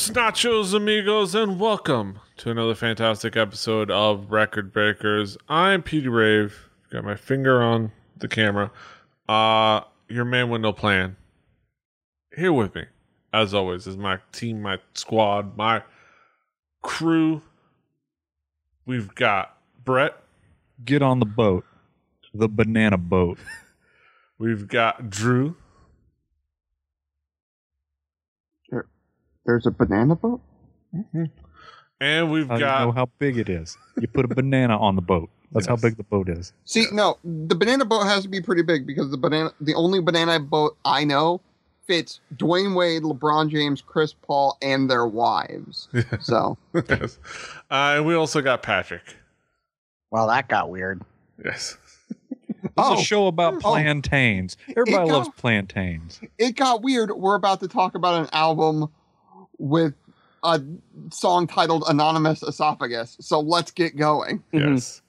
Los nachos, amigos, and welcome to another fantastic episode of Record Breakers. I'm Petey Rave. Got my finger on the camera. Uh, your man with no plan. Here with me, as always, is my team, my squad, my crew. We've got Brett. Get on the boat. The banana boat. We've got Drew. There's a banana boat? And we've How do you got know how big it is? You put a banana on the boat. That's how big the boat is. See, no, the banana boat has to be pretty big because the banana, the only banana boat I know fits Dwyane Wade, LeBron James, Chris Paul, and their wives. So, yes. Uh, and we also got Patrick. Well, that got weird. Yes. It's Oh. a show about Oh. plantains. Everybody It loves plantains. it got weird. We're about to talk about an album with a song titled Anonymous Esophagus. So let's get going. Yes.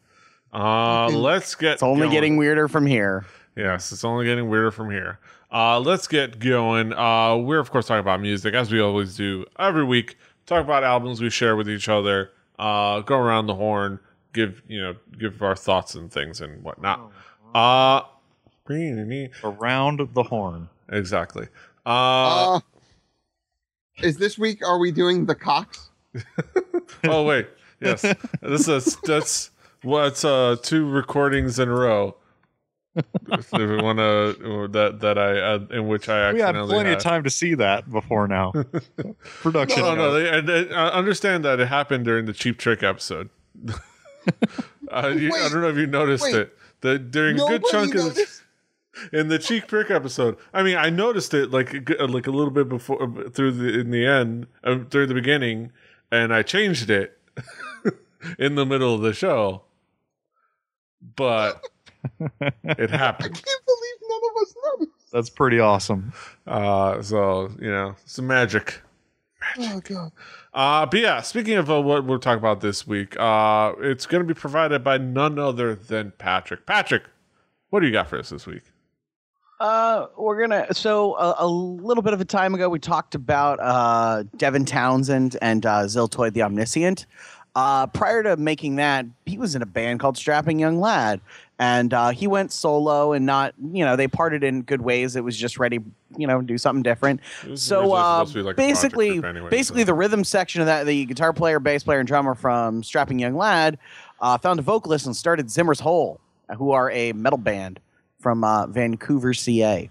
Uh, let's get. It's only going. getting weirder from here. Yes, it's only getting weirder from here. Uh, let's get going. Uh, we're of course talking about music as we always do every week. Talk about albums we share with each other. Uh, go around the horn, give you know, give our thoughts and things and whatnot. Uh, Around the horn. exactly. Uh, Uh, is this week, are we doing the Cox? oh wait, yes, this is that's what's uh two recordings in a row. if we want to that that I uh, in which I We had plenty had. of time to see that before now. Production. No, no, note. they, and, and I understand that it happened during the Cheap Trick episode. uh, you, I don't know if you noticed wait. it. The during a good Nobody chunk of the, noticed? In the Cheap Trick episode. I mean, I noticed it like like a little bit before through the in the end uh, during the beginning, and I changed it in the middle of the show. But it happened. I can't believe none of us noticed. That's pretty awesome. Uh, so you know, some magic. Oh, God. Uh, but yeah, speaking of uh, what we're talking about this week, uh, it's going to be provided by none other than Patrick. Patrick, what do you got for us this week? Uh, we're gonna. So a, a little bit of a time ago, we talked about uh, Devin Townsend and uh, Ziltoid the Omniscient. Uh, prior to making that, he was in a band called Strapping Young Lad, and uh, he went solo and not. You know, they parted in good ways. It was just ready. You know, do something different. So uh, supposed to be like basically, anyway, basically so- the rhythm section of that, the guitar player, bass player, and drummer from Strapping Young Lad uh, found a vocalist and started Zimmer's Hole, who are a metal band from uh, Vancouver, CA.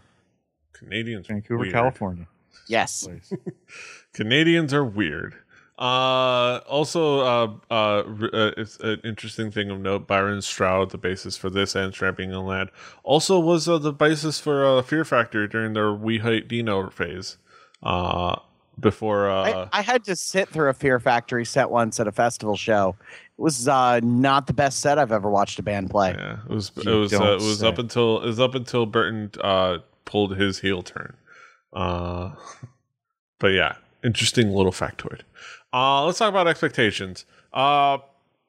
Canadians, are Vancouver, weird. California. Yes. Canadians are weird. Uh, also, uh, uh, uh, it's an interesting thing of note. Byron Stroud, the basis for this and Strapping Young Lad, also was uh, the basis for uh, Fear Factory during their We Hate Dino phase. Uh, before uh, I, I had to sit through a Fear Factory set once at a festival show. It was uh, not the best set I've ever watched a band play. Yeah, it was it was uh, it was say. up until it was up until Burton uh pulled his heel turn. Uh but yeah, interesting little factoid. Uh let's talk about expectations. Uh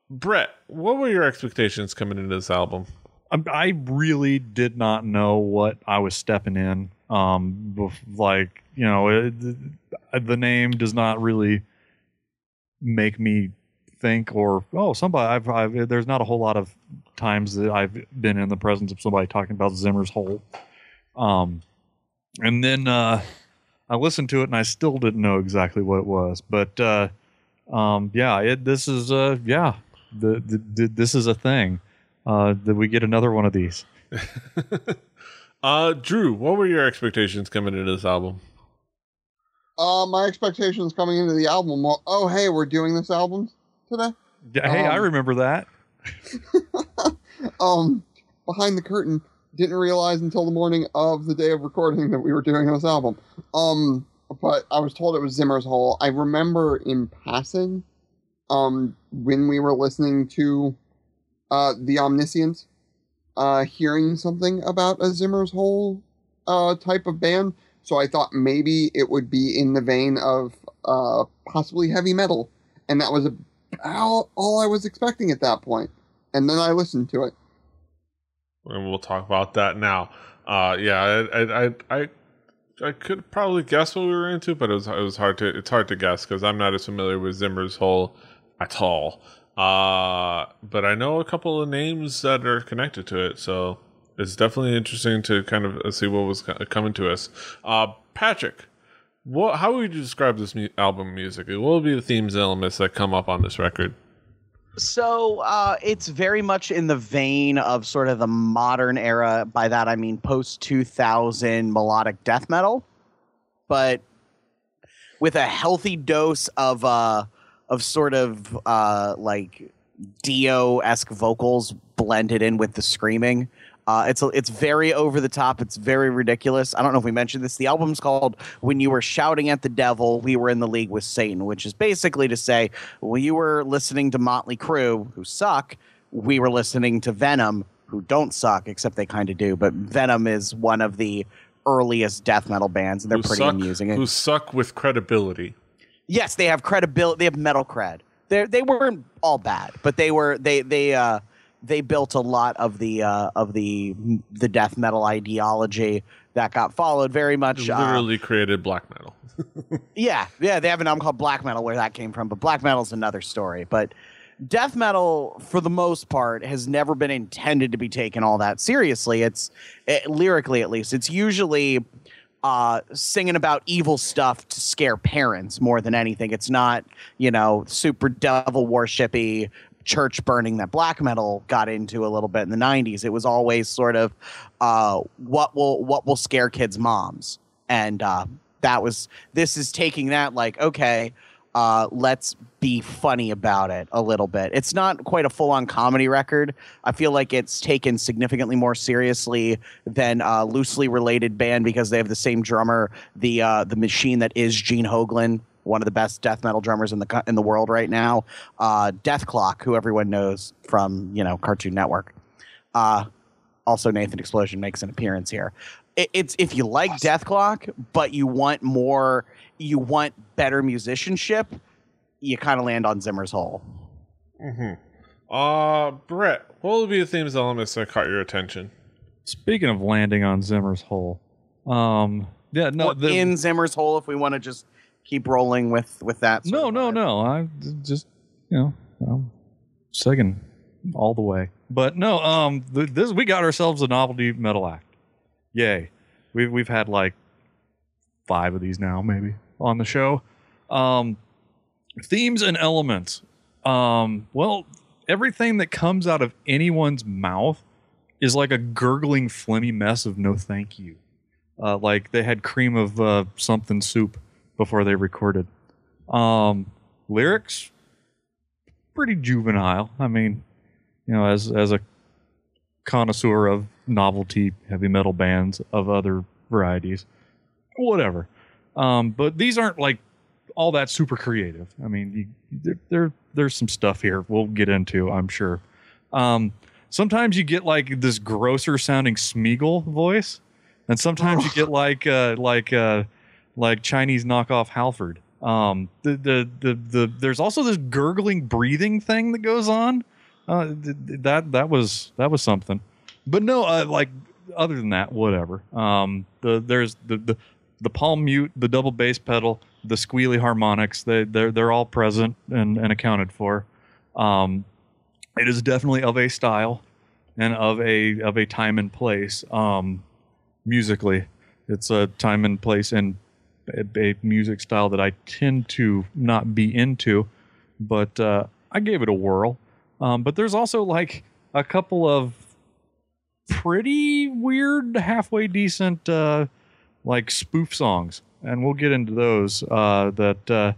Brett, what were your expectations coming into this album? I, I really did not know what I was stepping in. Um, like you know, it, the name does not really make me think or oh somebody I've, I've there's not a whole lot of times that I've been in the presence of somebody talking about Zimmer's hole. Um, and then uh, I listened to it and I still didn't know exactly what it was, but uh, um, yeah, it this is uh yeah the, the, the this is a thing uh, that we get another one of these. uh Drew, what were your expectations coming into this album? Uh, my expectations coming into the album were, oh, hey, we're doing this album today. Hey, I Um, remember that. um, behind the curtain, didn't realize until the morning of the day of recording that we were doing this album. Um, but I was told it was Zimmer's Hole. I remember in passing, um, when we were listening to, uh, The Omniscient, uh, hearing something about a Zimmer's Hole, uh, type of band. So I thought maybe it would be in the vein of, uh, possibly heavy metal. And that was about all I was expecting at that point. And then I listened to it. and we'll talk about that now. Uh, yeah, I, I, I, I could probably guess what we were into, but it was it was hard to it's hard to guess because I'm not as familiar with Zimmer's Hole at all. Uh, but I know a couple of names that are connected to it, so it's definitely interesting to kind of see what was coming to us. Uh, Patrick, what how would you describe this mu- album musically? What would be the themes and elements that come up on this record? So uh, it's very much in the vein of sort of the modern era. By that I mean post 2000 melodic death metal, but with a healthy dose of uh, of sort of uh, like Dio esque vocals blended in with the screaming. Uh, it's it's very over the top. It's very ridiculous. I don't know if we mentioned this. The album's called "When You Were Shouting at the Devil, We Were in the League with Satan," which is basically to say, when you were listening to Motley Crue, who suck, we were listening to Venom, who don't suck, except they kind of do. But Venom is one of the earliest death metal bands, and they're Who pretty suck, amusing. Who suck with credibility? yes, they have credibility. They have metal cred. They they weren't all bad, but they were they they uh they built a lot of the uh of the the death metal ideology that got followed very much. Uh, Literally created black metal. yeah, yeah, they have an album called Black Metal where that came from, but Black Metal's another story. But death metal, for the most part, has never been intended to be taken all that seriously. It's it, lyrically, at least, it's usually uh, singing about evil stuff to scare parents more than anything. It's not, you know, super devil worshipy church burning that black metal got into a little bit in the 90s. It was always sort of uh, what will what will scare kids' moms, and uh, that was this is taking that like okay. Uh, let's be funny about it a little bit. It's not quite a full on comedy record. I feel like it's taken significantly more seriously than a loosely related band because they have the same drummer, the uh, the machine that is Gene Hoglan, one of the best death metal drummers in the in the world right now. Uh, Dethklok, who everyone knows from you know Cartoon Network. Uh, also, Nathan Explosion makes an appearance here. It, it's if you like Dethklok, but you want more, you want better musicianship, you kind of land on Zimmer's Hole. hmm Uh, Brett, what would be the themes elements that caught your attention? Speaking of landing on Zimmer's hole, um, yeah, no, Or the, in Zimmer's Hole, if we want to just keep rolling with with that. no, no, no. I just, you know, I'm second all the way. But no, um, th- this we got ourselves a novelty metal act. Yay! We've we've had like five of these now, maybe on the show. Um, themes and elements. Um, well, everything that comes out of anyone's mouth is like a gurgling, phlegmy mess of no thank you. Uh, like they had cream of uh, something soup before they recorded. Um, lyrics, pretty juvenile. I mean, you know, as as a connoisseur of novelty heavy metal bands of other varieties, whatever. Um, but these aren't like all that super creative. I mean, you, there, there there's some stuff here we'll get into, I'm sure. Um, sometimes you get like this grosser sounding Smeagol voice, and sometimes you get like uh, like uh, like Chinese knockoff Halford. Um, the, the the the there's also this gurgling breathing thing that goes on. Uh, th- th- that that was that was something. But no, uh, like other than that, whatever. Um, the there's the the the palm mute, the double bass pedal, the squealy harmonics. They they're they're all present and, and accounted for. Um, it is definitely of a style and of a of a time and place. Um, musically, it's a time and place and a, music style that I tend to not be into, but uh, I gave it a whirl. Um, but there's also like a couple of pretty weird, halfway decent, uh, like spoof songs, and we'll get into those. Uh, that uh,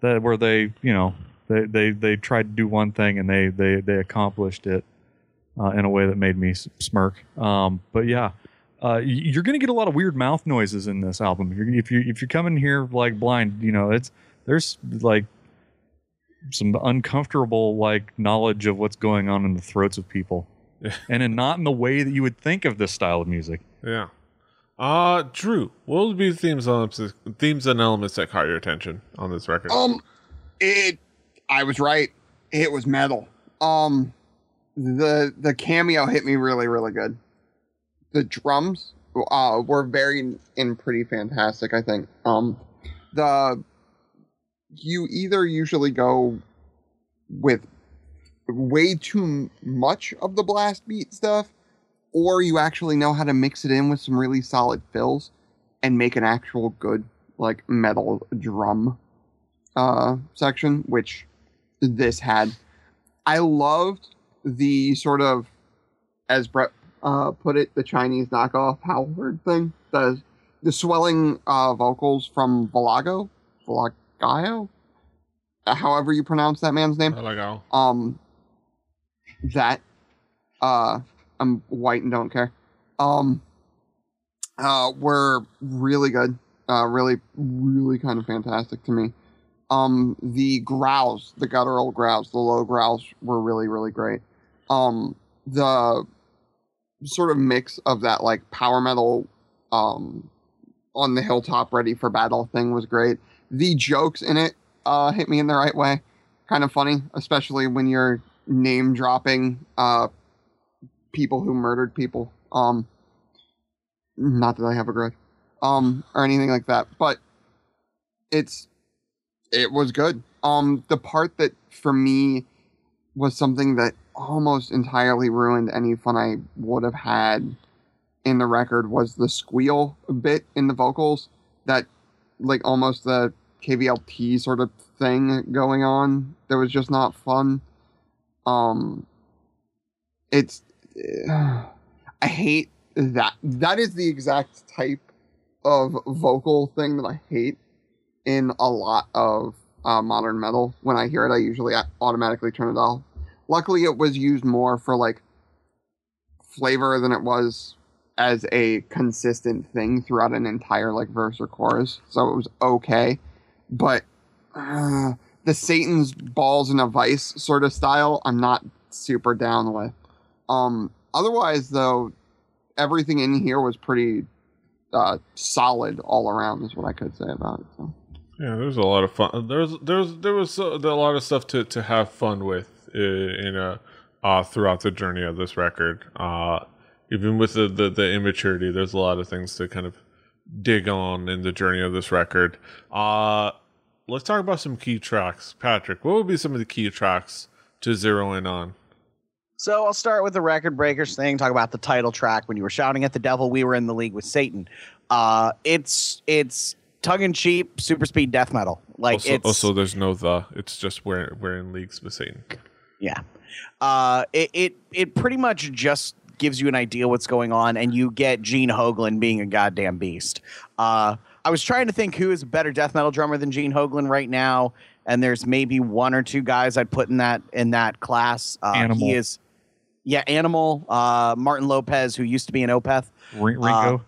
that where they, you know, they, they they tried to do one thing and they they they accomplished it uh, in a way that made me smirk. Um, but yeah. Uh, you're gonna get a lot of weird mouth noises in this album. If you're, if you if you're coming here like blind, you know it's there's like some uncomfortable like knowledge of what's going on in the throats of people, Yeah. and in not in the way that you would think of this style of music. Yeah. Uh, Drew, what would be the themes, elements, themes and elements that caught your attention on this record? Um, it. I was right. It was metal. Um, the the cameo hit me really really good. The drums uh, were very and pretty fantastic. I think um, the you either usually go with way too much of the blast beat stuff, or you actually know how to mix it in with some really solid fills and make an actual good like metal drum uh, section, which this had. I loved the sort of, as Brett uh, put it, the Chinese knockoff Howard thing. The the swelling uh, vocals from Valago, Valagayo, uh, however you pronounce that man's name. How. Um, that uh, I'm white and don't care. Um, uh, were really good. Uh, really, really kind of fantastic to me. Um, the growls, the guttural growls, the low growls were really, really great. Um, the sort of mix of that like power metal, um, on the hilltop ready for battle thing was great. The jokes in it, uh, hit me in the right way. Kind of funny, especially when you're name dropping, uh, people who murdered people. Um, not that I have a grudge, um, or anything like that, but it's it was good. Um, the part that for me was something that almost entirely ruined any fun I would have had in the record was the squeal bit in the vocals. That like almost the KVLT sort of thing going on. That was just not fun. Um, it's I hate that. That is the exact type of vocal thing that I hate in a lot of uh, modern metal. When I hear it, I usually automatically turn it off. Luckily, it was used more for like flavor than it was as a consistent thing throughout an entire like verse or chorus, so it was okay. But uh, the Satan's balls in a vice sort of style, I'm not super down with. Um, otherwise, though, everything in here was pretty uh, solid all around. Is what I could say about it. So. Yeah, there's a lot of fun. There's there's there was a, a lot of stuff to, to have fun with uh, in a uh, throughout the journey of this record. Uh, even with the, the the immaturity, there's a lot of things to kind of dig on in the journey of this record. Uh let's talk about some key tracks. Patrick, what would be some of the key tracks to zero in on? So I'll start with the record breakers thing. Talk about the title track. When you were shouting at the devil, we were in the league with Satan. Uh, it's it's tongue in cheek, super speed death metal. Like Also, it's also there's no the. It's just we're we're in leagues with Satan. yeah. Uh, it it it pretty much just gives you an idea what's going on, and you get Gene Hoglan being a goddamn beast. Uh, I was trying to think who is a better death metal drummer than Gene Hoglan right now, and there's maybe one or two guys I'd put in that in that class. Uh, Animal. He is, yeah, Animal. Uh, Martin Lopez, who used to be in Opeth. Ring- Ringo.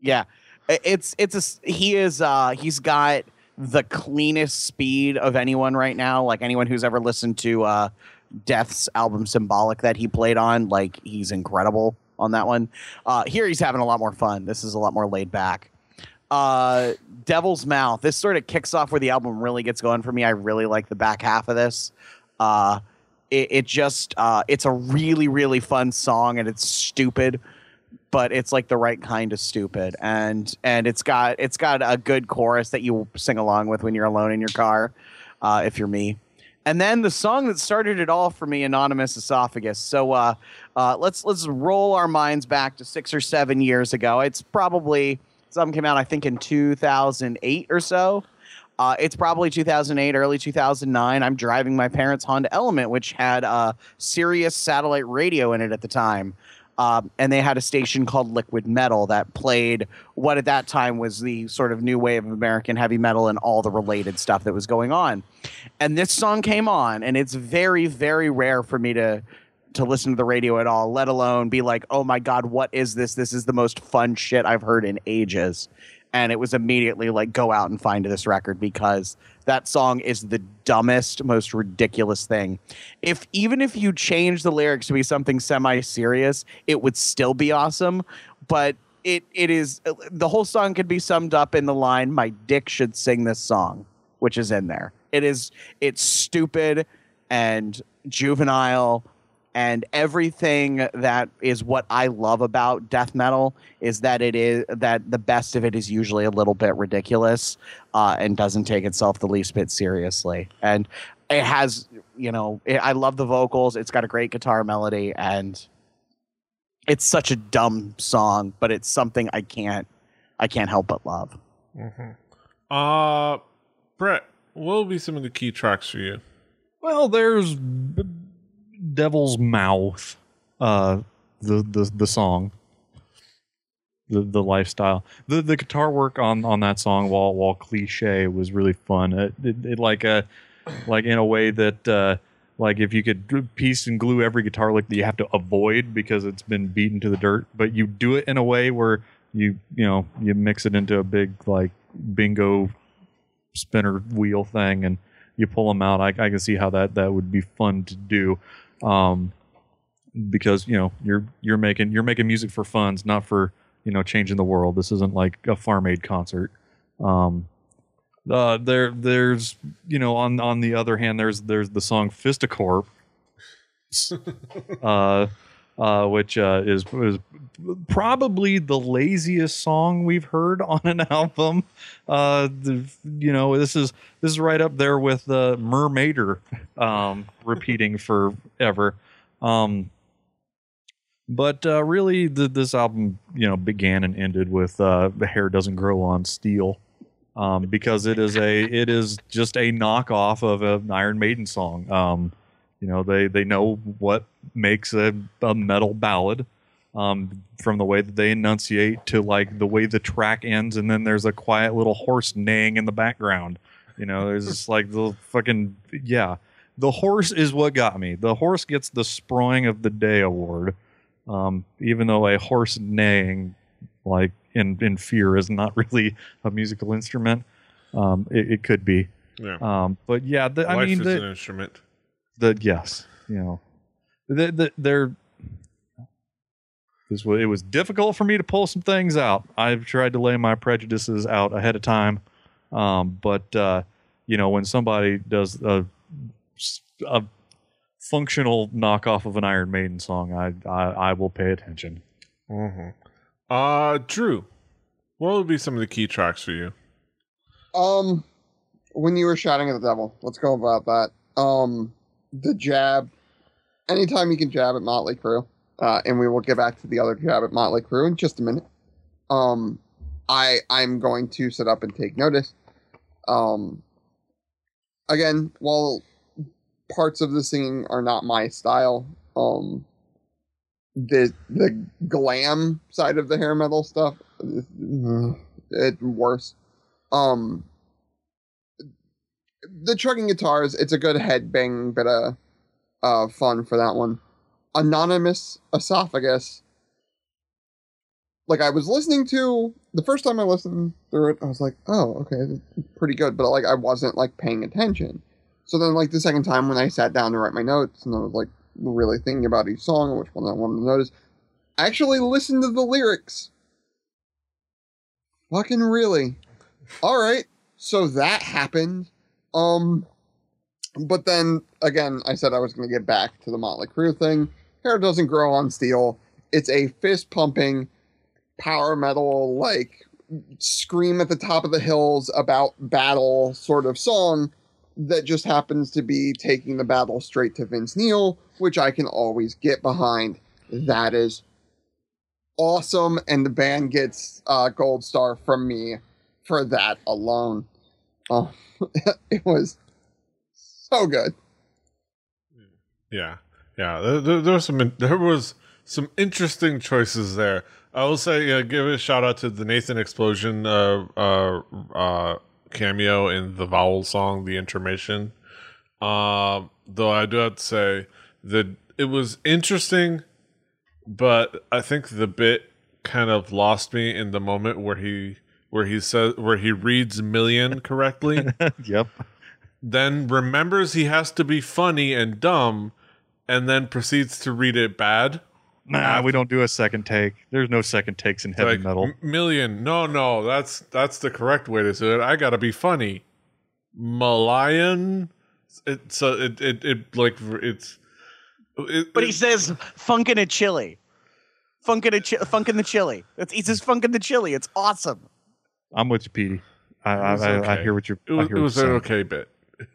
Yeah, I- it's it's a he is uh he's got the cleanest speed of anyone right now. Like anyone who's ever listened to uh Death's album Symbolic that he played on, like he's incredible on that one. Uh here he's having a lot more fun. This is a lot more laid back. Uh Devil's Mouth. This sort of kicks off where the album really gets going for me. I really like the back half of this. Uh it, it just uh it's a really really fun song and it's stupid but it's like the right kind of stupid. And and it's got it's got a good chorus that you sing along with when you're alone in your car uh, if you're me. And then the song that started it all for me anonymous esophagus. So uh, uh, let's let's roll our minds back to six or seven years ago. It's probably something came out i think in 2008 or so. Uh, it's probably 2008, early 2009. I'm driving my parents' Honda Element, which had a Sirius satellite radio in it at the time. Um, and they had a station called Liquid Metal that played what at that time was the sort of new wave of American heavy metal and all the related stuff that was going on. And this song came on, and it's very, very rare for me to to listen to the radio at all, let alone be like, "Oh my god, what is this? This is the most fun shit I've heard in ages." And it was immediately like, "Go out and find this record because that song is the dumbest, most ridiculous thing. If even if you change the lyrics to be something semi-serious, it would still be awesome. But it it is the whole song could be summed up in the line, "My dick should sing this song," which is in there. It is it's stupid and juvenile and everything that is what I love about death metal is that it is that the best of it is usually a little bit ridiculous uh, and doesn't take itself the least bit seriously. And it has, you know, it, I love the vocals. It's got a great guitar melody, and it's such a dumb song, but it's something I can't, I can't help but love. Mm-hmm. Uh, Brett, what will be some of the key tracks for you? Well, there's B- Devil's Mouth, uh, the the the song, the the lifestyle, the the guitar work on on that song, while while cliche, was really fun. It, it, it like a like in a way that. Uh, like if you could piece and glue every guitar lick that you have to avoid because it's been beaten to the dirt, but you do it in a way where you you know you mix it into a big like bingo spinner wheel thing and you pull them out. I, I can see how that that would be fun to do, um, because you know you're you're making you're making music for funds, not for you know changing the world. This isn't like a Farm Aid concert. Um, uh, there there's you know on on the other hand there's there's the song Fisticorp, uh, uh, which uh, is is probably the laziest song we've heard on an album. Uh, the, you know, this is this is right up there with uh, Mermaider um, repeating forever. Um, but uh, really, the, this album, you know, began and ended with uh, "The Hair Doesn't Grow on Steel," um, because it is a it is just a knockoff of an Iron Maiden song. You know, they they know what makes a, a metal ballad um, from the way that they enunciate to like the way the track ends, and then there's a quiet little horse neighing in the background. You know, there's just like the fucking yeah. The horse is what got me. The horse gets the Sproing of the Day award, um, even though a horse neighing, like in in fear, is not really a musical instrument. Um, it, it could be, Yeah, um, but yeah, the, I life mean is the, an instrument. The yes, you know, the, the, they're. This was it was difficult for me to pull some things out. I've tried to lay my prejudices out ahead of time, um, but uh, you know when somebody does a, a functional knockoff of an Iron Maiden song, I I, I will pay attention. Mm-hmm. Uh, Drew, what would be some of the key tracks for you? Um, when you were shouting at the devil, let's go about that. Um, the jab. Anytime you can jab at Motley Crue, uh, and we will get back to the other jab at Motley Crue in just a minute. Um, I I'm going to sit up and take notice. Um, again, while parts of the singing are not my style, um, the the glam side of the hair metal stuff, it worse. Um, the chugging guitars, it's a good headbang bit of uh, fun for that one. Anonymous Esophagus. Like I was listening to the first time I listened through it, I was like, "Oh, okay, pretty good," but like I wasn't like paying attention. So then, like the second time when I sat down to write my notes, and I was like really thinking about each song and which one I wanted to notice, I actually listened to the lyrics. Fucking really? All right. So that happened. Um, but then again, I said I was going to get back to the Motley Crue thing. Hair doesn't grow on steel. It's a fist pumping power metal, like scream at the top of the hills about battle sort of song that just happens to be taking the battle straight to Vince Neil, which I can always get behind. That is awesome, and the band gets uh, gold star from me for that alone. Oh, it was so good. Yeah, yeah. There, there, there was some. There was some interesting choices there. I will say, give a shout out to the Nathan Explosion uh, uh, uh, cameo in the Vowel song, the intermission. Um, though I do have to say that it was interesting, but I think the bit kind of lost me in the moment where he where he says where he reads million correctly yep. then remembers he has to be funny and dumb, and then proceeds to read it bad. Nah, we don't do a second take. There's no second takes in heavy like metal. Million. No, no, that's that's the correct way to say it. I gotta be funny. Malayan. It, so it, it it like it's It- But he it- says funkin' a chili. Funkin' a chi- funkin' the chili. It's, he says funkin' the chili. It's awesome. I'm with you, Petey. I, I, was I, I hear what you're. it was, it was you're an saying. okay bit.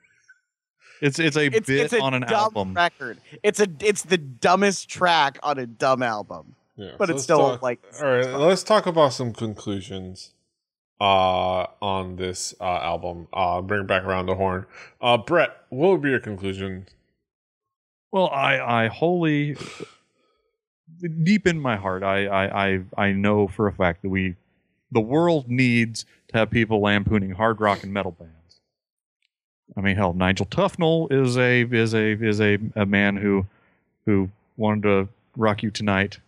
It's it's a It's bit it's a on an dumb album. record. It's a it's the dumbest track on a dumb album. Yeah, But so it's still, talk- like, All right, let's talk about some conclusions uh on this uh album. Uh bring it back around the horn. Uh Brett, what would be your conclusion? Well, I I wholly deep in my heart, I I I, I know for a fact that we the world needs to have people lampooning hard rock and metal bands. I mean, hell, Nigel Tufnel is a is a is a, a man who who wanted to rock you tonight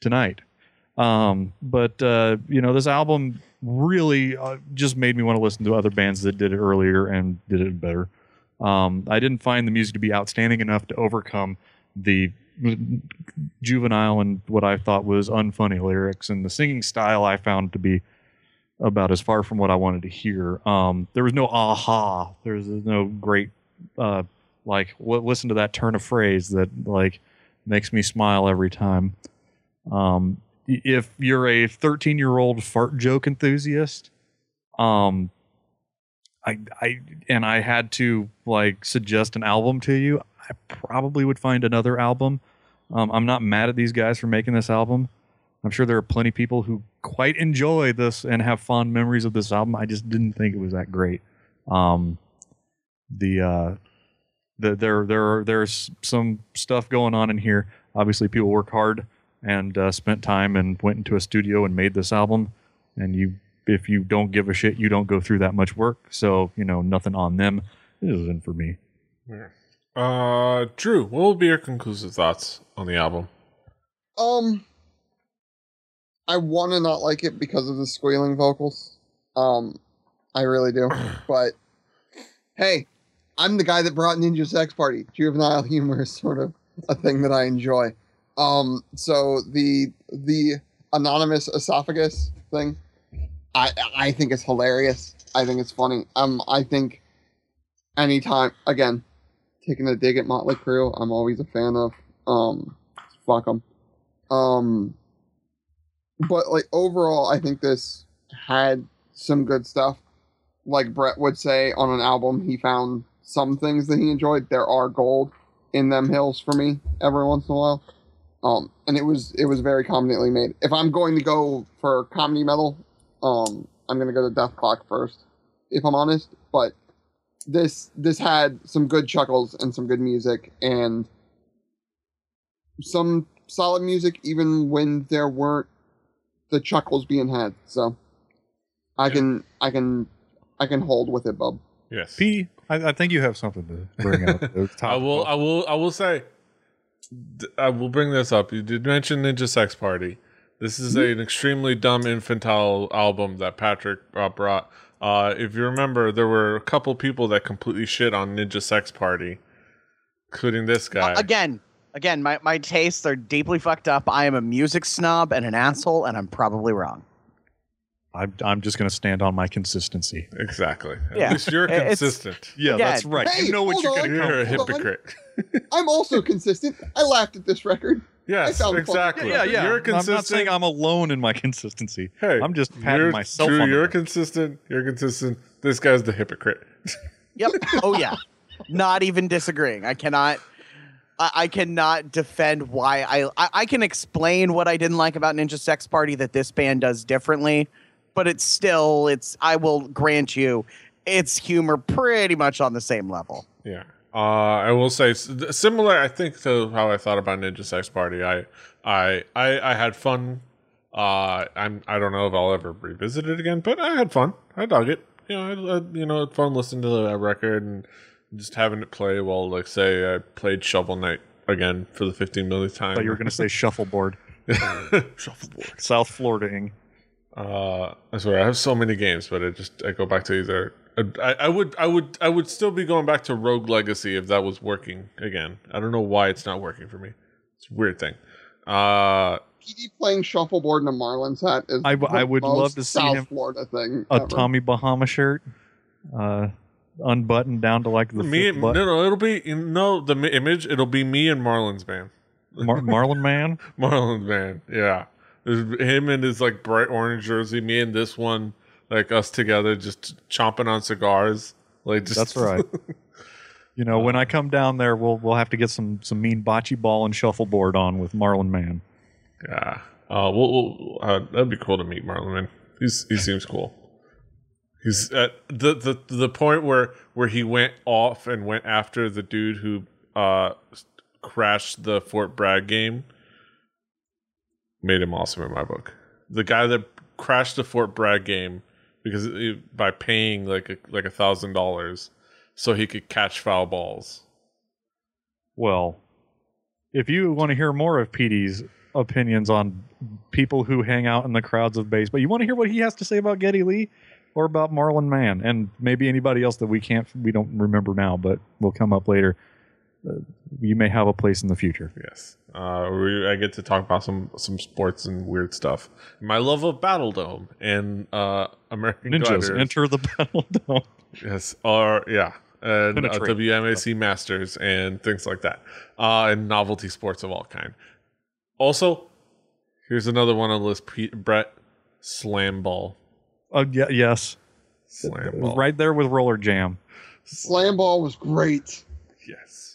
tonight. Um, but uh, you know, this album really uh, just made me want to listen to other bands that did it earlier and did it better. Um, I didn't find the music to be outstanding enough to overcome the juvenile and what I thought was unfunny lyrics, and the singing style I found to be about as far from what I wanted to hear. Um, there was no aha. There was no great uh, like w- listen to that turn of phrase that like makes me smile every time. Um, if you're a 13 year old fart joke enthusiast, um, I, I and I had to like suggest an album to you, I probably would find another album. Um, I'm not mad at these guys for making this album. I'm sure there are plenty of people who quite enjoy this and have fond memories of this album. I just didn't think it was that great. Um, the uh, the there there are, there's some stuff going on in here. Obviously, people work hard and uh, spent time and went into a studio and made this album. And you, if you don't give a shit, you don't go through that much work. So you know, nothing on them. It isn't for me. Uh Drew, what will be your conclusive thoughts on the album? Um, I want to not like it because of the squealing vocals. Um, I really do. But hey, I'm the guy that brought Ninja Sex Party. Juvenile humor is sort of a thing that I enjoy. Um, so the the anonymous esophagus thing, I I think it's hilarious. I think it's funny. Um, I think anytime again, taking a dig at Motley Crue, I'm always a fan of. Um, fuck them. Um, but like overall, I think this had some good stuff. Like Brett would say on an album, he found some things that he enjoyed. There are gold in them hills for me every once in a while. Um, and it was it was very competently made. If I'm going to go for comedy metal, um, I'm gonna go to Dethklok first, if I'm honest. But this this had some good chuckles and some good music and some solid music even when there weren't the chuckles being had. So I Yeah. can I can I can hold with it, bub. Yes. P, I, I think you have something to bring up. I will. I will. I will say. I will bring this up. You did mention Ninja Sex Party. This is an extremely dumb infantile album that Patrick uh, brought. Uh, if you remember, there were a couple people that completely shit on Ninja Sex Party, including this guy. Uh, again, again, my, my tastes are deeply fucked up. I am a music snob and an asshole, and I'm probably wrong. I'm, I'm just going to stand on my consistency. Exactly. At Yeah. least you're It's- consistent. Yeah, Again. that's right. Hey, you know what you're going to come You're a for. Hold on. hypocrite. I'm also consistent. I laughed at this record. Yes, exactly. Yeah, yeah. You're consistent. I'm not saying I'm alone in my consistency. Hey, I'm just patting you're, myself Drew, on the you're back. consistent. You're consistent. This guy's the hypocrite. Yep. Oh yeah. Not even disagreeing. I cannot. I, I cannot defend why I, I. I can explain what I didn't like about Ninja Sex Party that this band does differently, but it's still. It's. I will grant you, it's humor pretty much on the same level. Yeah. Uh, I will say similar. I think to how I thought about Ninja Sex Party. I, I, I, I had fun. Uh, I'm. I don't know if I'll ever revisit it again, but I had fun. I dug it. You know, I, I, you know, fun listening to that record and just having it play while, like, say, I played Shovel Knight again for the 15 millionth time. I thought you were going to say shuffleboard. shuffleboard. South Florida-ing. Uh, I swear I have so many games, but I just I go back to either. I, I would I would I would still be going back to Rogue Legacy if that was working again. I don't know why it's not working for me. It's a weird thing. Uh, PD playing shuffleboard in a Marlins hat is I w- the I would most love to see South him- Florida thing. A ever. Tommy Bahama shirt. Uh, unbuttoned down to like the me, fifth no, button. no, it'll be no the image. It'll be me and Marlins man. Mar- Marlin Man. Marlins man. yeah. There's him and his like bright orange jersey. Me and this one, like us together, just chomping on cigars. Like just That's right. You know, when I come down there, we'll we'll have to get some some mean bocce ball and shuffleboard on with Marlin Man. Yeah. Uh, we'll, we'll, uh, that'd be cool to meet Marlon. Man. He's he seems cool. He's at the the the point where where he went off and went after the dude who uh crashed the Fort Bragg game. Made him awesome in my book. The guy that crashed the Fort Bragg game because it, by paying like a, like a thousand dollars so he could catch foul balls. Well, if you want to hear more of Petey's opinions on people who hang out in the crowds of baseball, but you want to hear what he has to say about Geddy Lee or about Marlon Mann and maybe anybody else that we can't we don't remember now, but will come up later. Uh, you may have a place in the future. Yes. Uh, we, I get to talk about some some sports and weird stuff. My love of Battle Dome and uh, American Ninjas Gladiators. enter the battle dome. yes. Or yeah. And uh, Penetrate. WMAC Masters and things like that. Uh, and novelty sports of all kind. Also, here's another one on the list. Pete, Brett Slam Ball. Uh, yeah, yes, Slam Ball. right there with Roller Jam. Slam ball was great. Yes.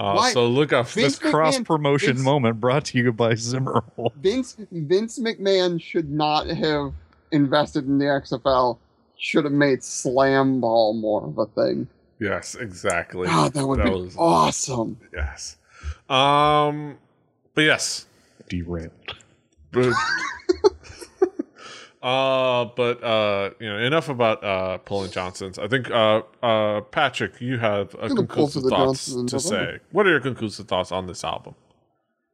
Uh, Why- so look up. Vince This cross promotion Vince- moment brought to you by Zimmerhole. Vince Vince McMahon should not have invested in the XFL. Should have made slam ball more of a thing. Yes, exactly. God, that would That be was- awesome. Yes. Um. But yes, Derailed. But, uh, but uh, you know, enough about uh pulling Johnsons. I think uh, uh, Patrick, you have a Gonna conclusive thoughts to in say. November. What are your conclusive thoughts on this album?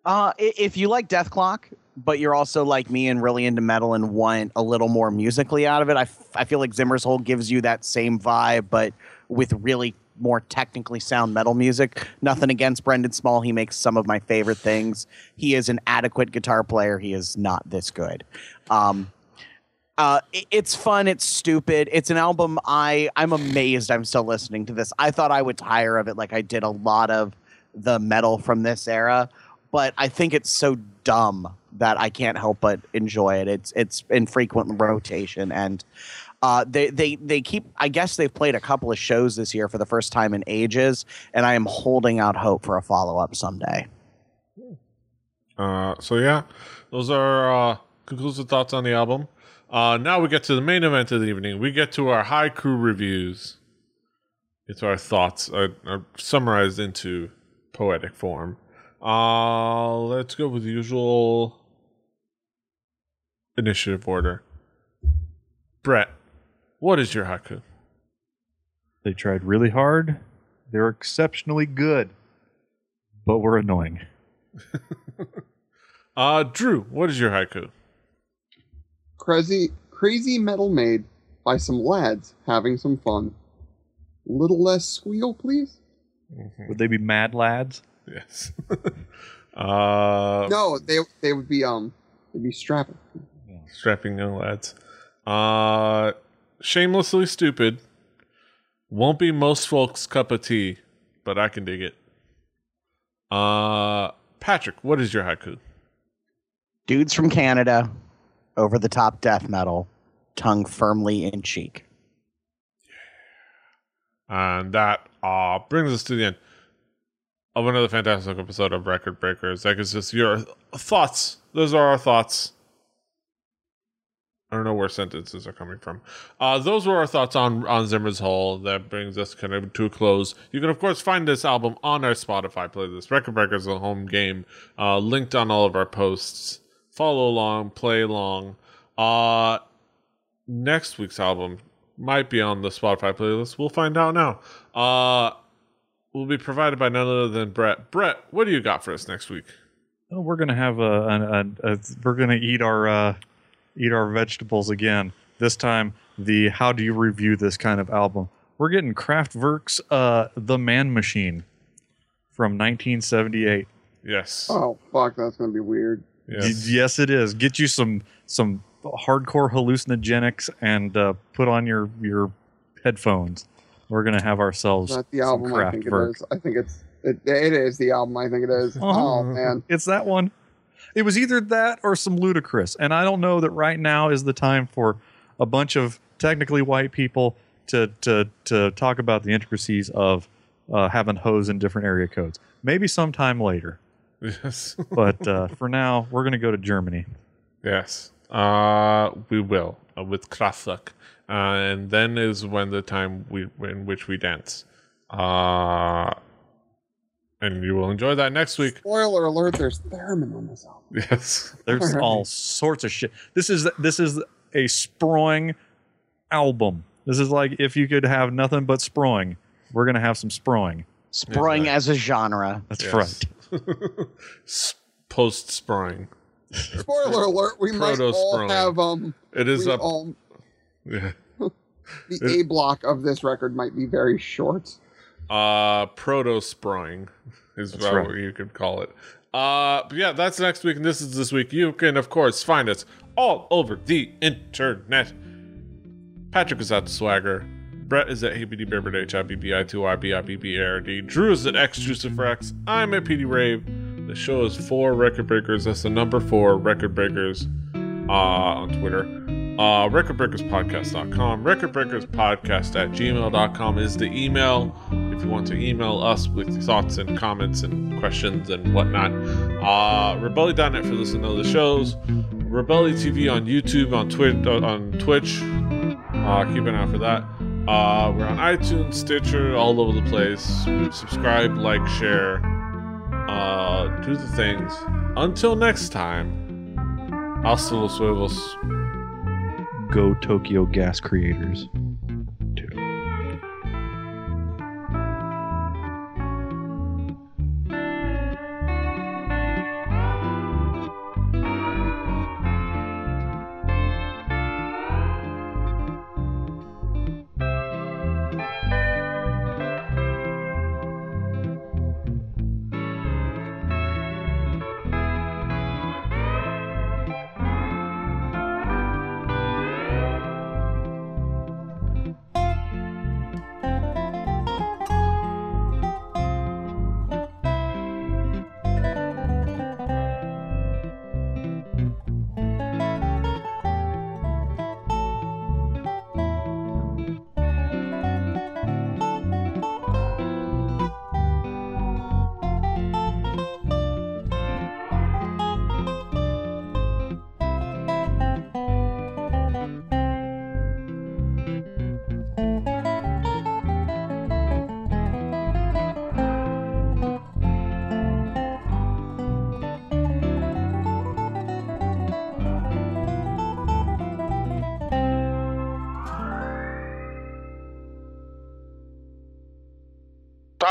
Uh, if you like Dethklok, but you're also like me and really into metal and want a little more musically out of it, I, f- I feel like Zimmer's Hole gives you that same vibe, but with really more technically sound metal music. Nothing against Brendan Small. He makes some of my favorite things. He is an adequate guitar player. He is not this good. Um, uh, it's fun. It's stupid. It's an album. I I'm amazed. I'm still listening to this. I thought I would tire of it, like I did a lot of the metal from this era. But I think it's so dumb that I can't help but enjoy it. It's it's in frequent rotation, and uh, they they they keep. I guess they've played a couple of shows this year for the first time in ages, and I am holding out hope for a follow up someday. Uh, so yeah, those are uh, conclusive thoughts on the album. Uh, now we get to the main event of the evening. We get to our haiku reviews. It's our thoughts are, are summarized into poetic form. Uh, let's go with the usual initiative order. Brett, what is your haiku? They tried really hard. They're exceptionally good, but we're annoying. Uh, Drew, what is your haiku? Crazy crazy metal made by some lads having some fun. Little less squeal, please. Would they be mad lads? Yes. uh, No, they they would be um they'd be strapping. strapping young lads. Uh, shamelessly stupid. Won't be most folks' cup of tea, but I can dig it. Uh, Patrick, what is your haiku? Dudes from Canada, over the top death metal, tongue firmly in cheek. And that uh brings us to the end of another fantastic episode of Record Breakers. That is just your thoughts. Those are our thoughts. I don't know where sentences are coming from. Uh, those were our thoughts on on Zimmer's Hole. That brings us kind of to a close. You can of course find this album on our Spotify playlist. Record Breakers, the home game, uh, linked on all of our posts. Follow along, play along. Uh, next week's album might be on the Spotify playlist. We'll find out now. Uh, will be provided by none other than Brett. Brett, what do you got for us next week? Oh, we're gonna have a, a, a, a we're gonna eat our uh, eat our vegetables again. This time, the how do you review this kind of album? We're getting Kraftwerk's uh, "The Man Machine" from 1978. Yes. Oh fuck, that's gonna be weird. Y- Yes. yes, it is. Get you some some hardcore hallucinogenics and uh, put on your your headphones. we're gonna have ourselves Not the some album. I think it Kraftwerk. is. I think it's. It, it is the album. I think it is. Oh man. It's that one. It was either that or some Ludacris, and I don't know that right now is the time for a bunch of technically white people to to to talk about the intricacies of uh, having hose in different area codes. Maybe sometime later, Yes. but uh, for now, we're gonna go to Germany. Yes, uh, we will uh, with Kraftwerk, uh, and then is when the time we in which we dance, uh, and you will enjoy that next week. Spoiler alert: There's theremin on this album. Yes, There's all sorts of shit. This is this is a sproing album. This is like if you could have nothing but sproing, we're gonna have some sproing. Sproing Yeah. as a genre. That's Yes. right. Post spring. Spoiler alert: We might all have um. It is a all, yeah. the A block of this record might be very short. uh proto spring is That's what right. you could call it. Uh, but yeah, that's next week, and this is this week. You can, of course, find us all over the internet. Patrick is at the Swagger. Brett is at HBD H I B B I 2 R B I B B A R D. Drew is at X Juice for X. I'm at PD Rave. The show is four record breakers. That's the number four record breakers uh, on Twitter. Uh, recordbreakerspodcast.com. Recordbreakerspodcast at gmail.com is the email if you want to email us with thoughts and comments and questions and whatnot. Uh, Rebelli.net for listening to the shows. Rebelli TV on YouTube, on uh, on Twitch. Uh, keep an eye out for that. Uh, we're on iTunes, Stitcher, all over the place. Subscribe, like, share, uh, do the things. Until next time, hasta los huevos. Go Tokyo Gas Creators.